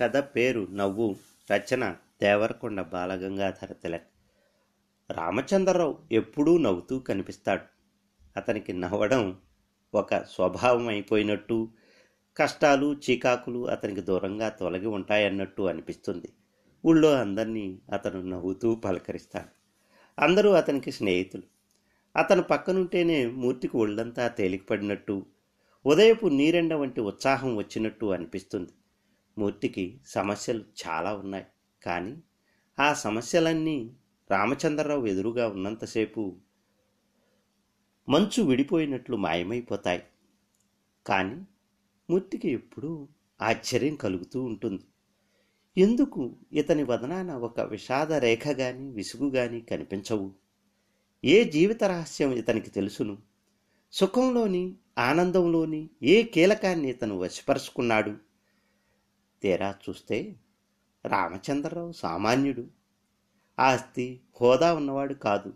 కథ పేరు నవ్వు రచన దేవరకొండ బాలగంగాధర తిలక్. రామచంద్రరావు ఎప్పుడూ నవ్వుతూ కనిపిస్తాడు. అతనికి నవ్వడం ఒక స్వభావం అయిపోయినట్టు కష్టాలు చీకాకులు అతనికి దూరంగా తొలగి ఉంటాయన్నట్టు అనిపిస్తుంది. ఊళ్ళో అందరినీ అతను నవ్వుతూ పలకరిస్తాడు. అందరూ అతనికి స్నేహితులు. అతను పక్కనుంటేనే మూర్తికి ఒళ్ళంతా తేలికపడినట్టు ఉదయపు నీరెండ వంటి ఉత్సాహం వచ్చినట్టు అనిపిస్తుంది. మూర్తికి సమస్యలు చాలా ఉన్నాయి. కానీ ఆ సమస్యలన్నీ రామచంద్రరావు ఎదురుగా ఉన్నంతసేపు మంచు విడిపోయినట్లు మాయమైపోతాయి. కానీ మూర్తికి ఎప్పుడూ ఆశ్చర్యం కలుగుతూ ఉంటుంది. ఎందుకు ఇతని వదనాన ఒక విషాద రేఖ గాని విసుగు గాని కనిపించవు? ఏ జీవిత రహస్యం ఇతనికి తెలుసును? సుఖంలోని ఆనందంలోని ఏ కీలకాన్ని ఇతను వశపరుచుకున్నాడు? తీరా చూస్తే రామచంద్రరావు సామాన్యుడు. ఆస్తి హోదా ఉన్నవాడు కాదు.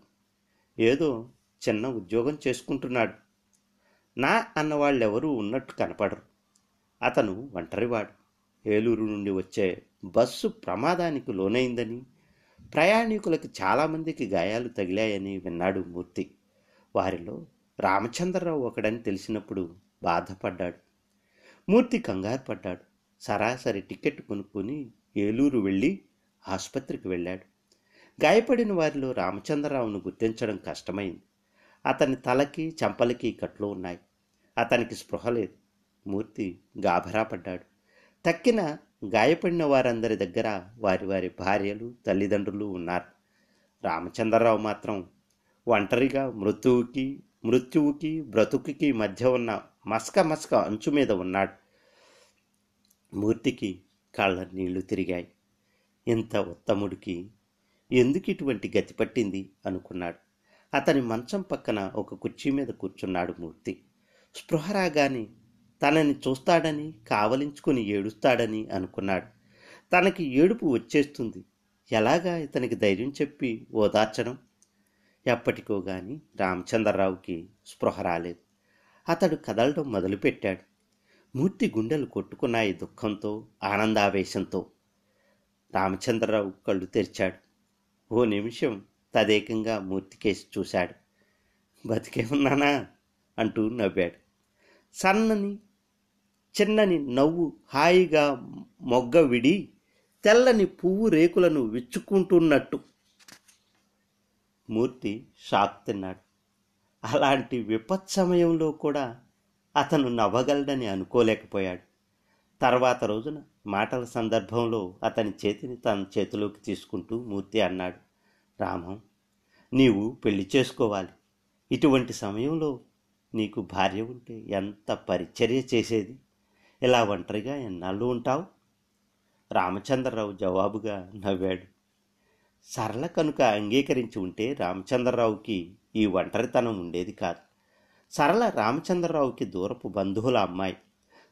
ఏదో చిన్న ఉద్యోగం చేసుకుంటున్నాడు. నా అన్నవాళ్ళెవరూ ఉన్నట్టు కనపడరు. అతను ఒంటరివాడు. ఏలూరు నుండి వచ్చే బస్సు ప్రమాదానికి లోనైందని ప్రయాణికులకు చాలామందికి గాయాలు తగిలాయని విన్నాడు మూర్తి. వారిలో రామచంద్రరావు ఒకడని తెలిసినప్పుడు బాధపడ్డాడు. మూర్తి కంగారు పడ్డాడు. సరాసరి టికెట్ కొనుక్కొని ఏలూరు వెళ్ళి ఆసుపత్రికి వెళ్ళాడు. గాయపడిన వారిలో రామచంద్రరావును గుర్తించడం కష్టమైంది. అతని తలకి చంపలకి కట్లు ఉన్నాయి. అతనికి స్పృహ లేదు. మూర్తి గాభరా పడ్డాడు. తక్కిన గాయపడిన వారందరి దగ్గర వారి వారి భార్యలు తల్లిదండ్రులు ఉన్నారు. రామచంద్రరావు మాత్రం ఒంటరిగా మృతువుకి మృత్యువుకి బ్రతుకుకి మధ్య ఉన్న మస్క మస్క అంచు మీద ఉన్నాడు. మూర్తికి కాళ్ళ నీళ్ళు తిరిగాయి. ఇంత ఉత్తముడికి ఎందుకు ఇటువంటి గతి పట్టింది? అనుకున్నాడు. అతని మంచం పక్కన ఒక కుర్చీ మీద కూర్చున్నాడు మూర్తి. స్పృహ రాగానే తనని చూస్తాడని కావలించుకుని ఏడుస్తాడని అనుకున్నాడు. తనకి ఏడుపు వచ్చేస్తుంది. ఎలాగా ఇతనికి ధైర్యం చెప్పి ఓదార్చడం? ఎప్పటికో గాని రామచంద్రరావుకి స్పృహ రాలేదు. అతడు కదలడం మొదలుపెట్టాడు. మూర్తి గుండెలు కొట్టుకున్నాయి దుఃఖంతో ఆనందావేశంతో. రామచంద్రరావు కళ్ళు తెరిచాడు. ఓ నిమిషం తదేకంగా మూర్తికేసి చూశాడు. బతికే ఉన్నానా? అంటూ నవ్వాడు. సన్నని చిన్నని నవ్వు హాయిగా మొగ్గ విడి తెల్లని పువ్వు రేకులను విచ్చుకుంటున్నట్టు. మూర్తి షాక్ తిన్నాడు. అలాంటి విపత్ సమయంలో కూడా అతను నవ్వగలడని అనుకోలేకపోయాడు. తర్వాత రోజున మాటల సందర్భంలో అతని చేతిని తన చేతిలోకి తీసుకుంటూ మూర్తి అన్నాడు రామం నీవు పెళ్ళి చేసుకోవాలి. ఇటువంటి సమయంలో నీకు భార్య ఉంటే ఎంత పరిచర్య చేసేది? ఇలా ఒంటరిగా ఎన్నాళ్ళు ఉంటావు? రామచంద్రరావు జవాబుగా నవ్వాడు. సరళ కనుక అంగీకరించి ఉంటే రామచంద్రరావుకి ఈ ఒంటరితనం ఉండేది కాదు. సరళ రామచంద్రరావుకి దూరపు బంధువుల అమ్మాయి.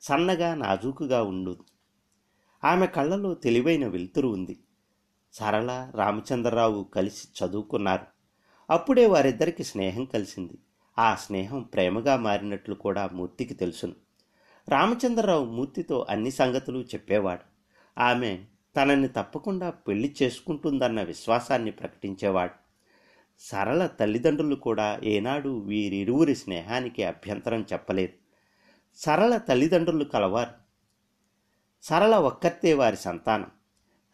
సన్నగా నాజూకుగా ఉండు. ఆమె కళ్ళలో తెలివైన వెలుతురు ఉంది. సరళ రామచంద్రరావు కలిసి చదువుకున్నారు. అప్పుడే వారిద్దరికి స్నేహం కలిసింది. ఆ స్నేహం ప్రేమగా మారినట్లు కూడా మూర్తికి తెలుసును. రామచంద్రరావు మూర్తితో అన్ని సంగతులు చెప్పేవాడు. ఆమె తనని తప్పకుండా పెళ్ళి చేసుకుంటుందన్న విశ్వాసాన్ని ప్రకటించేవాడు. సరళ తల్లిదండ్రులు కూడా ఏనాడు వీరిరువురి స్నేహానికి అభ్యంతరం చెప్పలేదు. సరళ తల్లిదండ్రులు కలవారు. సరళ ఒక్కతే వారి సంతానం.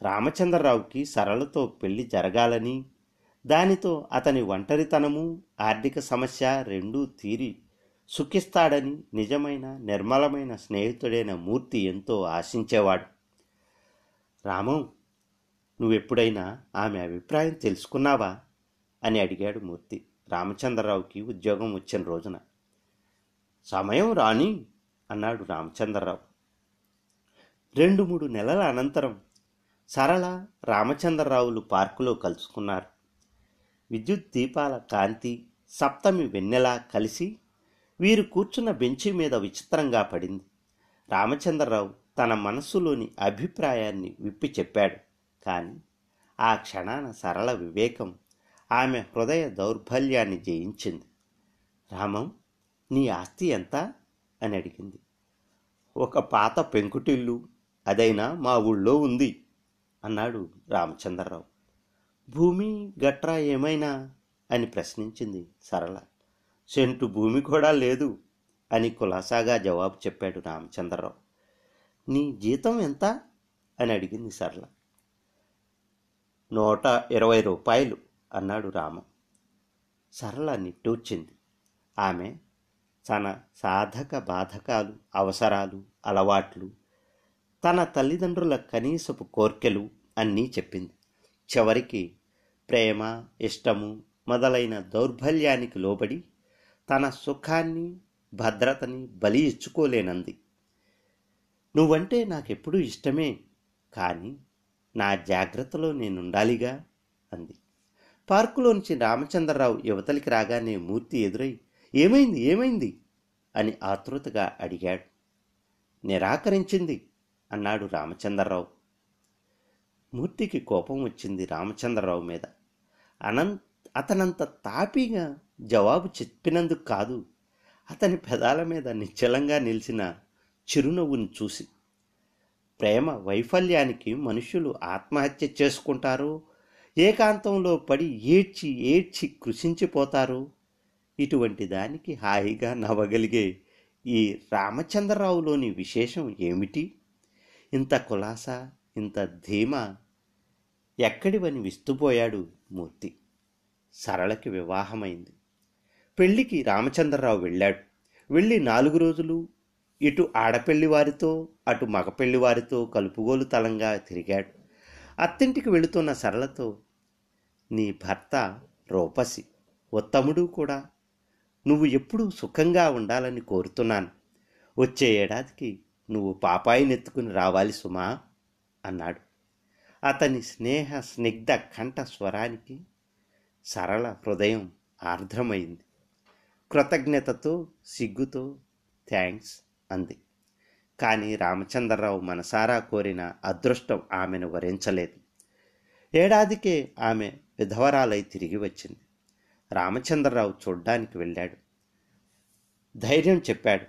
రామచంద్రరావుకి సరళతో పెళ్ళి జరగాలని దానితో అతని ఒంటరితనము ఆర్థిక సమస్య రెండూ తీరి సుఖిస్తాడని నిజమైన నిర్మలమైన స్నేహితుడైన మూర్తి ఎంతో ఆశించేవాడు. రామం నువ్వెప్పుడైనా ఆమె అభిప్రాయం తెలుసుకున్నావా? అని అడిగాడు మూర్తి. రామచంద్రరావుకి ఉద్యోగం వచ్చిన రోజున. సమయం రాని అన్నాడు రామచంద్రరావు. రెండు మూడు నెలల అనంతరం సరళ రామచంద్రరావులు పార్కులో కలుసుకున్నారు. విద్యుత్ దీపాల కాంతి సప్తమి వెన్నెల కలిసి వీరు కూర్చున్న బెంచి మీద విచిత్రంగా పడింది. రామచంద్రరావు తన మనస్సులోని అభిప్రాయాన్ని విప్పి చెప్పాడు. కానీ ఆ క్షణాన సరళ వివేకం ఆమె హృదయ దౌర్బల్యాన్ని జయించింది. రామం నీ ఆస్తి ఎంత? అని అడిగింది. ఒక పాత పెంకుటిల్లు అదైనా మా ఊళ్ళో ఉంది అన్నాడు రామచంద్రరావు. భూమి గట్రా ఏమైనా? అని ప్రశ్నించింది సరళ. సెంటు భూమి కూడా లేదు అని కులాసాగా జవాబు చెప్పాడు రామచంద్రరావు. నీ జీతం ఎంత? అని అడిగింది సరళ. నూట ఇరవై రూపాయలు అన్నాడు రాము. సరళ నిట్టూర్చింది ఆమె తన సాధక బాధకాలు అవసరాలు అలవాట్లు తన తల్లిదండ్రుల కనీసపు కోర్కెలు అన్నీ చెప్పింది. చివరికి ప్రేమ ఇష్టము మొదలైన దౌర్బల్యానికి లోబడి తన సుఖాన్ని భద్రతని బలి ఇచ్చుకోలేనంది. నువ్వంటే నాకెప్పుడూ ఇష్టమే కానీ నా జాగ్రత్తలో నేనుండాలిగా అంది. పార్కులోంచి రామచంద్రరావు యువతలికి రాగానే మూర్తి ఎదురై ఏమైంది? ఏమైంది? అని ఆతృతగా అడిగాడు. నిరాకరించింది అన్నాడు రామచంద్రరావు. మూర్తికి కోపం వచ్చింది రామచంద్రరావు మీద. అనంత అతనంత తాపీగా జవాబు చెప్పినందుకు కాదు. అతని పెదాల మీద నిశ్చలంగా నిలిచిన చిరునవ్వును చూసి ప్రేమ వైఫల్యానికి మనుషులు ఆత్మహత్య చేసుకుంటారో ఏకాంతంలో పడి ఏడ్చి ఏడ్చి కృషించిపోతారు ఇటువంటి దానికి హాయిగా నవ్వగలిగే ఈ రామచంద్రరావులోని విశేషం ఏమిటి? ఇంత కులాస ఇంత ధీమా ఎక్కడివని విస్తుపోయాడు మూర్తి. సరళకి వివాహమైంది. పెళ్ళికి రామచంద్రరావు వెళ్ళాడు. వెళ్ళి నాలుగు రోజులు ఇటు ఆడపెళ్ళి వారితో అటు మగపెళ్ళి వారితో కలుపుగోలు తలంగా తిరిగాడు. అత్తింటికి వెళుతున్న సరళతో నీ భర్త రూపసి ఉత్తముడు కూడా. నువ్వు ఎప్పుడూ సుఖంగా ఉండాలని కోరుతున్నాను. వచ్చే ఏడాదికి నువ్వు పాపాయినెత్తుకుని రావాలి సుమా అన్నాడు. అతని స్నేహ స్నిగ్ధ కంఠ స్వరానికి సరళ హృదయం ఆర్ద్రమైంది కృతజ్ఞతతో సిగ్గుతో థ్యాంక్స్ అంది. కానీ రామచంద్రరావు మనసారా కోరిన అదృష్టం ఆమెను వరించలేదు. ఏడాదికే ఆమె విధవరాలై తిరిగి వచ్చింది. రామచంద్రరావు చూడ్డానికి వెళ్ళాడు. ధైర్యం చెప్పాడు.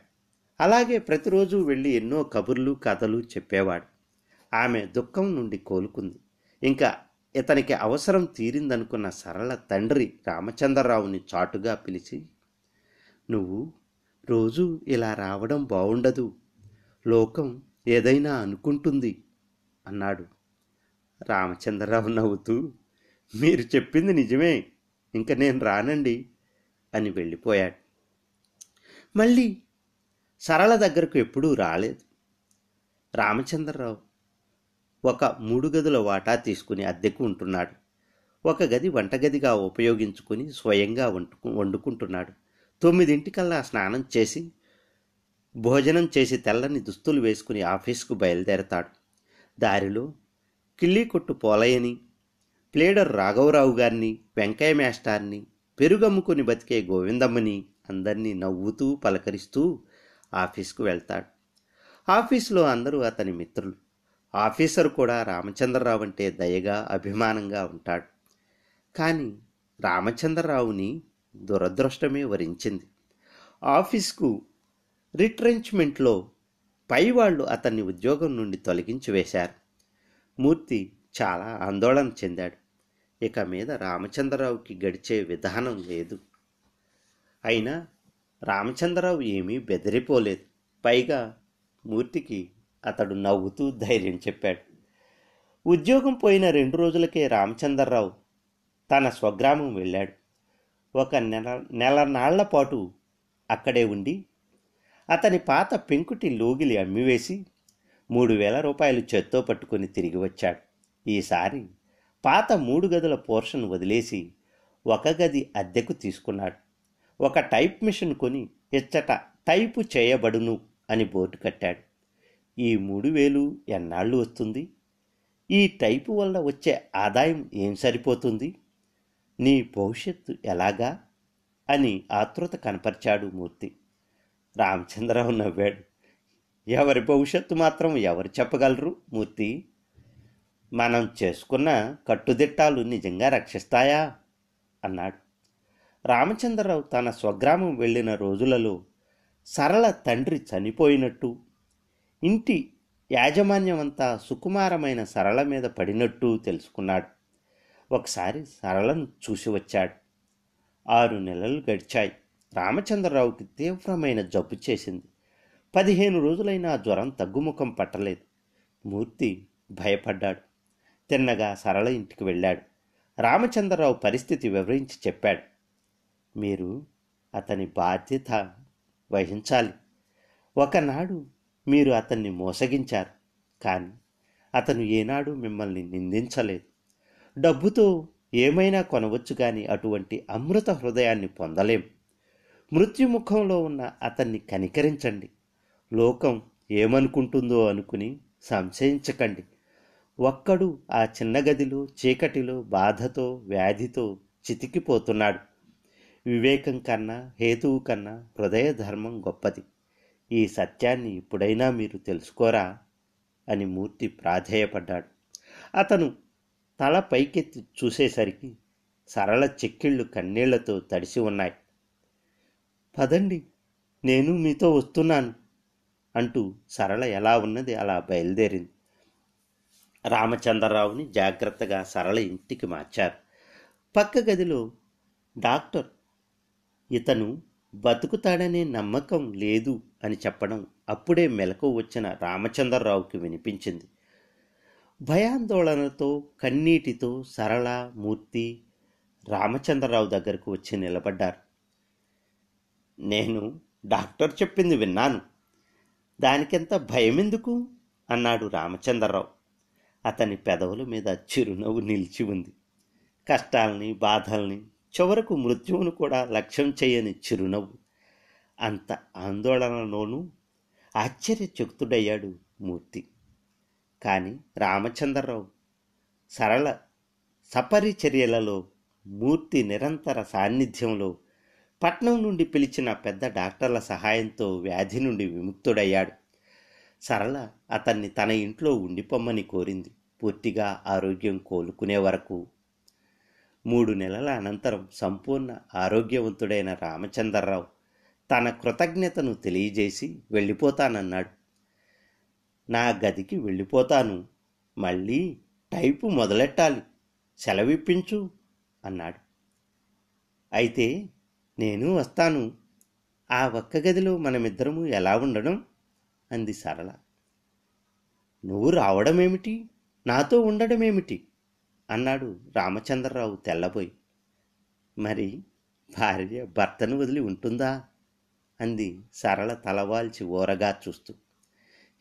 అలాగే ప్రతిరోజు వెళ్ళి ఎన్నో కబుర్లు కథలు చెప్పేవాడు. ఆమె దుఃఖం నుండి కోలుకుంది. ఇంకా ఇతనికి అవసరం తీరిందనుకున్న సరళ తండ్రి రామచంద్రరావుని చాటుగా పిలిచి నువ్వు రోజు ఇలా రావడం బావుండదు. లోకం ఏదైనా అనుకుంటుంది అన్నాడు. రామచంద్రరావు నవ్వుతూ మీరు చెప్పింది నిజమే ఇంక నేను రానండి అని వెళ్ళిపోయాడు. మళ్ళీ సరళ దగ్గరకు ఎప్పుడూ రాలేదు. రామచంద్రరావు ఒక మూడు గదుల వాటా తీసుకుని అద్దెకు ఉంటున్నాడు. ఒక గది వంటగదిగా ఉపయోగించుకుని స్వయంగా వండుకు వండుకుంటున్నాడు. తొమ్మిదింటికల్లా స్నానం చేసి భోజనం చేసి తెల్లని దుస్తులు వేసుకుని ఆఫీస్కు బయలుదేరతాడు. దారిలో కిళ్ళీ కొట్టు పోలయ్యని ప్లేడర్ రాఘవరావు గారిని వెంకయ్య మేస్టార్ని పెరుగమ్ముకుని బతికే గోవిందమ్మని అందరినీ నవ్వుతూ పలకరిస్తూ ఆఫీస్కు వెళ్తాడు. ఆఫీసులో అందరూ అతని మిత్రులు. ఆఫీసర్ కూడా రామచంద్రరావు అంటే దయగా అభిమానంగా ఉంటాడు. కానీ రామచంద్రరావుని దురదృష్టమే వరించింది. ఆఫీస్కు రిట్రెంచ్మెంట్లో పైవాళ్ళు అతన్ని ఉద్యోగం నుండి తొలగించి వేశారు మూర్తి చాలా ఆందోళన చెందాడు. ఇక మీద రామచంద్రరావుకి గడిచే విధానం లేదు. అయినా రామచంద్రరావు ఏమీ బెదిరిపోలేదు. పైగా మూర్తికి అతడు నవ్వుతూ ధైర్యం చెప్పాడు. ఉద్యోగం పోయిన రెండు రోజులకే రామచంద్రరావు తన స్వగ్రామం వెళ్ళాడు. ఒక నెల నెల నాళ్ళ పాటు అక్కడే ఉండి అతని పాత పెంకుటి లోగిలి అమ్మివేసి మూడు వేల రూపాయలు చేత్తో పట్టుకుని తిరిగి వచ్చాడు. ఈసారి పాత మూడు గదుల పోర్షన్ వదిలేసి ఒక గది అద్దెకు తీసుకున్నాడు. ఒక టైప్ మిషన్ కొని ఇచ్చట టైపు చేయబడును అని బోర్డు కట్టాడు. ఈ మూడు వేలు ఎన్నాళ్ళు వస్తుంది? ఈ టైపు వల్ల వచ్చే ఆదాయం ఏం సరిపోతుంది? నీ భవిష్యత్తు ఎలాగా? అని ఆతృత కనపరిచాడు మూర్తి. రామచంద్రరావు నవ్వాడు. ఎవరి భవిష్యత్తు మాత్రం ఎవరు చెప్పగలరు మూర్తి? మనం చేసుకున్న కట్టుదిట్టాలు నిజంగా రక్షిస్తాయా? అన్నాడు. రామచంద్రరావు తన స్వగ్రామం వెళ్ళిన రోజులలో సరళ తండ్రి చనిపోయినట్టు ఇంటి యాజమాన్యమంతా సుకుమారమైన సరళ మీద పడినట్టు తెలుసుకున్నాడు. ఒకసారి సరళను చూసి వచ్చాడు. ఆరు నెలలు గడిచాయి. రామచంద్రరావుకి తీవ్రమైన జబ్బు చేసింది. పదిహేను రోజులైనా జ్వరం తగ్గుముఖం పట్టలేదు. మూర్తి భయపడ్డాడు. తిన్నగా సరళ ఇంటికి వెళ్ళాడు. రామచంద్రరావు పరిస్థితి వివరించి చెప్పాడు. మీరు అతని బాధ్యత వహించాలి. ఒకనాడు మీరు అతన్ని మోసగించారు. కానీ అతను ఏనాడు మిమ్మల్ని నిందించలేదు. డబ్బుతో ఏమైనా కొనవచ్చు కానీ అటువంటి అమృత హృదయాన్ని పొందలేం. మృత్యుముఖంలో ఉన్న అతన్ని కనికరించండి. లోకం ఏమనుకుంటుందో అనుకుని సంశయించకండి. ఒక్కడు ఆ చిన్న గదిలో చీకటిలో బాధతో వ్యాధితో చితికిపోతున్నాడు. వివేకం కన్నా హేతువు కన్నా హృదయ ధర్మం గొప్పది. ఈ సత్యాన్ని ఇప్పుడైనా మీరు తెలుసుకోరా? అని మూర్తి ప్రాధేయపడ్డాడు. అతను తల పైకెత్తి చూసేసరికి సరళ చెక్కిళ్ళు కన్నీళ్ళతో తడిసి ఉన్నాయి. పదండి నేను మీతో వస్తున్నాను అంటూ సరళ ఎలా ఉన్నది అలా బయలుదేరింది. రామచంద్రరావుని జాగ్రత్తగా సరళ ఇంటికి మార్చారు. పక్క గదిలో డాక్టర్ ఇతను బతుకుతాడనే నమ్మకం లేదు అని చెప్పడం అప్పుడే మెలకు వచ్చిన రామచంద్రరావుకి వినిపించింది. భయాందోళనతో కన్నీటితో సరళ మూర్తి రామచంద్రరావు దగ్గరకు వచ్చి నిలబడ్డారు. నేను డాక్టర్ చెప్పింది విన్నాను. దానికెంత భయం ఎందుకు అన్నాడు రామచంద్రరావు. అతని పెదవుల మీద చిరునవ్వు నిలిచి ఉంది. కష్టాల్ని బాధల్ని చివరకు మృత్యువును కూడా లక్ష్యం చేయని చిరునవ్వు. అంత ఆందోళనలోనూ ఆశ్చర్యచకుతుడయ్యాడు మూర్తి. కానీ రామచంద్రరావు సరళ సపరిచర్యలలో మూర్తి నిరంతర సాన్నిధ్యంలో పట్నం నుండి పిలిచిన పెద్ద డాక్టర్ల సహాయంతో వ్యాధి నుండి విముక్తుడయ్యాడు. సరళ అతన్ని తన ఇంట్లో ఉండిపోమ్మని కోరింది. పూర్తిగా ఆరోగ్యం కోలుకునే వరకు. మూడు నెలల అనంతరం సంపూర్ణ ఆరోగ్యవంతుడైన రామచంద్రరావు తన కృతజ్ఞతను తెలియజేసి వెళ్ళిపోతానన్నాడు. నా గదికి వెళ్ళిపోతాను. మళ్ళీ టైపు మొదలెట్టాలి. సెలవిప్పించు అన్నాడు. అయితే నేను వస్తాను. ఆ ఒక్క గదిలో మనమిద్దరము ఎలా ఉండడం? అంది సరళ. నువ్వు రావడమేమిటి? నాతో ఉండడమేమిటి? అన్నాడు రామచంద్రరావు తెల్లబోయి. మరి భార్య భర్తను వదిలి ఉంటుందా? అంది సరళ తలవాల్చి ఓరగా చూస్తూ.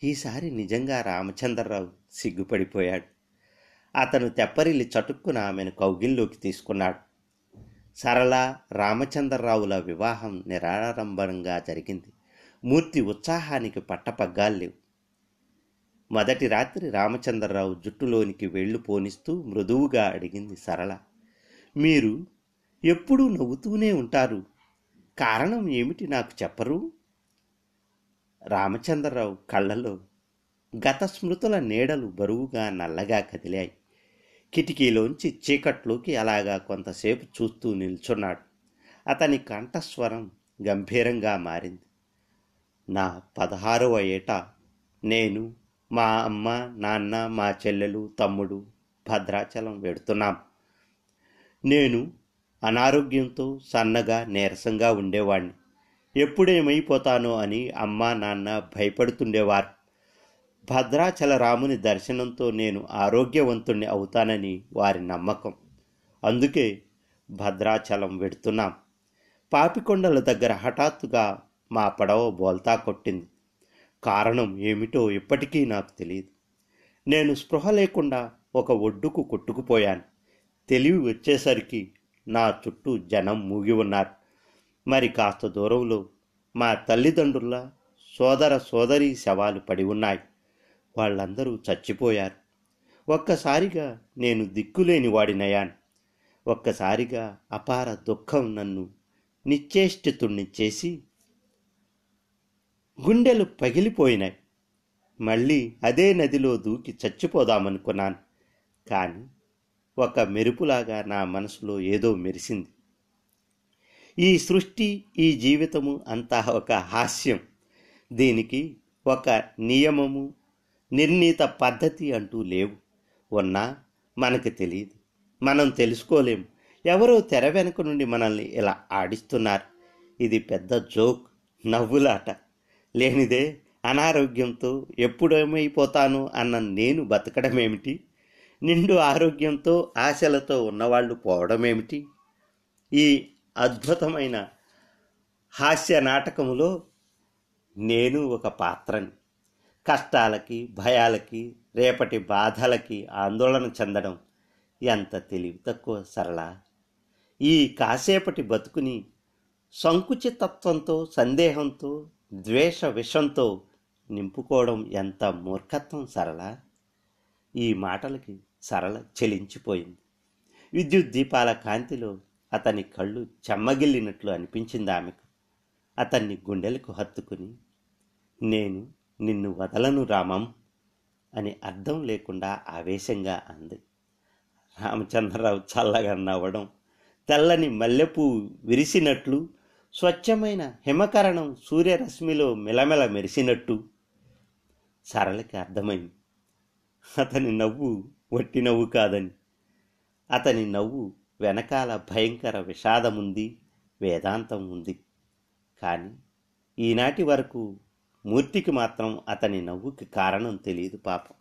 ఈసారి నిజంగా రామచంద్రరావు సిగ్గుపడిపోయాడు. అతను తెప్పరిల్లి చటుక్కున ఆమెను కౌగిల్లోకి తీసుకున్నాడు. సరళ రామచంద్రరావుల వివాహం నిరాడంబరంగా జరిగింది. మూర్తి ఉత్సాహానికి పట్టపగ్గాల్లేవు మొదటి రాత్రి రామచంద్రరావు జుట్టులోనికి వెళ్ళు పోనిస్తూ మృదువుగా అడిగింది సరళ. మీరు ఎప్పుడూ నవ్వుతూనే ఉంటారు. కారణం ఏమిటి నాకు చెప్పరు? రామచంద్రరావు కళ్ళలో గత స్మృతుల నీడలు బరువుగా నల్లగా కదిలాయి. కిటికీలోంచి చీకట్లోకి అలాగా కొంతసేపు చూస్తూ నిల్చున్నాడు. అతని కంఠస్వరం గంభీరంగా మారింది. నా పదహారవ ఏట నేను మా అమ్మ నాన్న మా చెల్లెలు తమ్ముడు భద్రాచలం వెడుతున్నాం. నేను అనారోగ్యంతో సన్నగా నీరసంగా ఉండేవాణ్ణి. ఎప్పుడేమైపోతానో అని అమ్మ నాన్న భయపడుతుండేవారు. భద్రాచల రాముని దర్శనంతో నేను ఆరోగ్యవంతుణ్ణి అవుతానని వారి నమ్మకం. అందుకే భద్రాచలం వెడుతున్నాం. పాపికొండల దగ్గర హఠాత్తుగా మా పడవ బోల్తా కొట్టింది. కారణం ఏమిటో ఇప్పటికీ నాకు తెలియదు నేను స్పృహ లేకుండా ఒక ఒడ్డుకు కొట్టుకుపోయాను. తెలివి వచ్చేసరికి నా చుట్టూ జనం మూగి ఉన్నారు. మరి కాస్త దూరంలో మా తల్లిదండ్రుల సోదర సోదరి శవాలు పడి ఉన్నాయి. వాళ్ళందరూ చచ్చిపోయారు. ఒక్కసారిగా నేను దిక్కులేని వాడినయాను ఒక్కసారిగా అపార దుఃఖం నన్ను నిశ్చేష్టితుణ్ణి చేసి గుండెలు పగిలిపోయినాయి. మళ్ళీ అదే నదిలో దూకి చచ్చిపోదామనుకున్నాను. కానీ ఒక మెరుపులాగా నా మనసులో ఏదో మెరిసింది. ఈ సృష్టి ఈ జీవితము అంతా ఒక హాస్యం. దీనికి ఒక నియమము నిర్ణీత పద్ధతి అంటూ లేవు. ఉన్నా మనకు తెలియదు మనం తెలుసుకోలేము. ఎవరో తెర వెనుక నుండి మనల్ని ఇలా ఆడిస్తున్నారు. ఇది పెద్ద జోక్ నవ్వులాట. లేనిదే అనారోగ్యంతో ఎప్పుడేమైపోతాను అన్న నేను బతకడం ఏమిటి నిండు ఆరోగ్యంతో ఆశలతో ఉన్నవాళ్ళు పోవడం ఏమిటి ఈ అద్భుతమైన హాస్య నాటకములో నేను ఒక పాత్రని. కష్టాలకి భయాలకి రేపటి బాధలకి ఆందోళన చెందడం ఎంత తెలివి తక్కువ సరళ? ఈ కాసేపటి బతుకుని సంకుచితత్వంతో సందేహంతో ద్వేష విషంతో నింపుకోవడం ఎంత మూర్ఖత్వం సరళ? ఈ మాటలకి సరళ చెలించిపోయింది. విద్యుత్ దీపాల కాంతిలో అతని కళ్ళు చెమ్మగిల్లినట్లు అనిపించింది ఆమెకు. అతన్ని గుండెలకు హత్తుకుని నేను నిన్ను వదలను రామం అని అర్థం లేకుండా ఆవేశంగా అంది. రామచంద్రరావు చల్లగా నవ్వడం తెల్లని మల్లెపూ విరిసినట్లు స్వచ్ఛమైన హిమకరణం సూర్యరశ్మిలో మెలమెల మెరిసినట్టు. సరళకి అర్థమైంది. అతని నవ్వు వట్టి నవ్వు కాదని. అతని నవ్వు వెనకాల భయంకర విషాదముంది వేదాంతం ఉంది. కానీ ఈనాటి వరకు మూర్తికి మాత్రం అతని నవ్వుకి కారణం తెలియదు పాపం.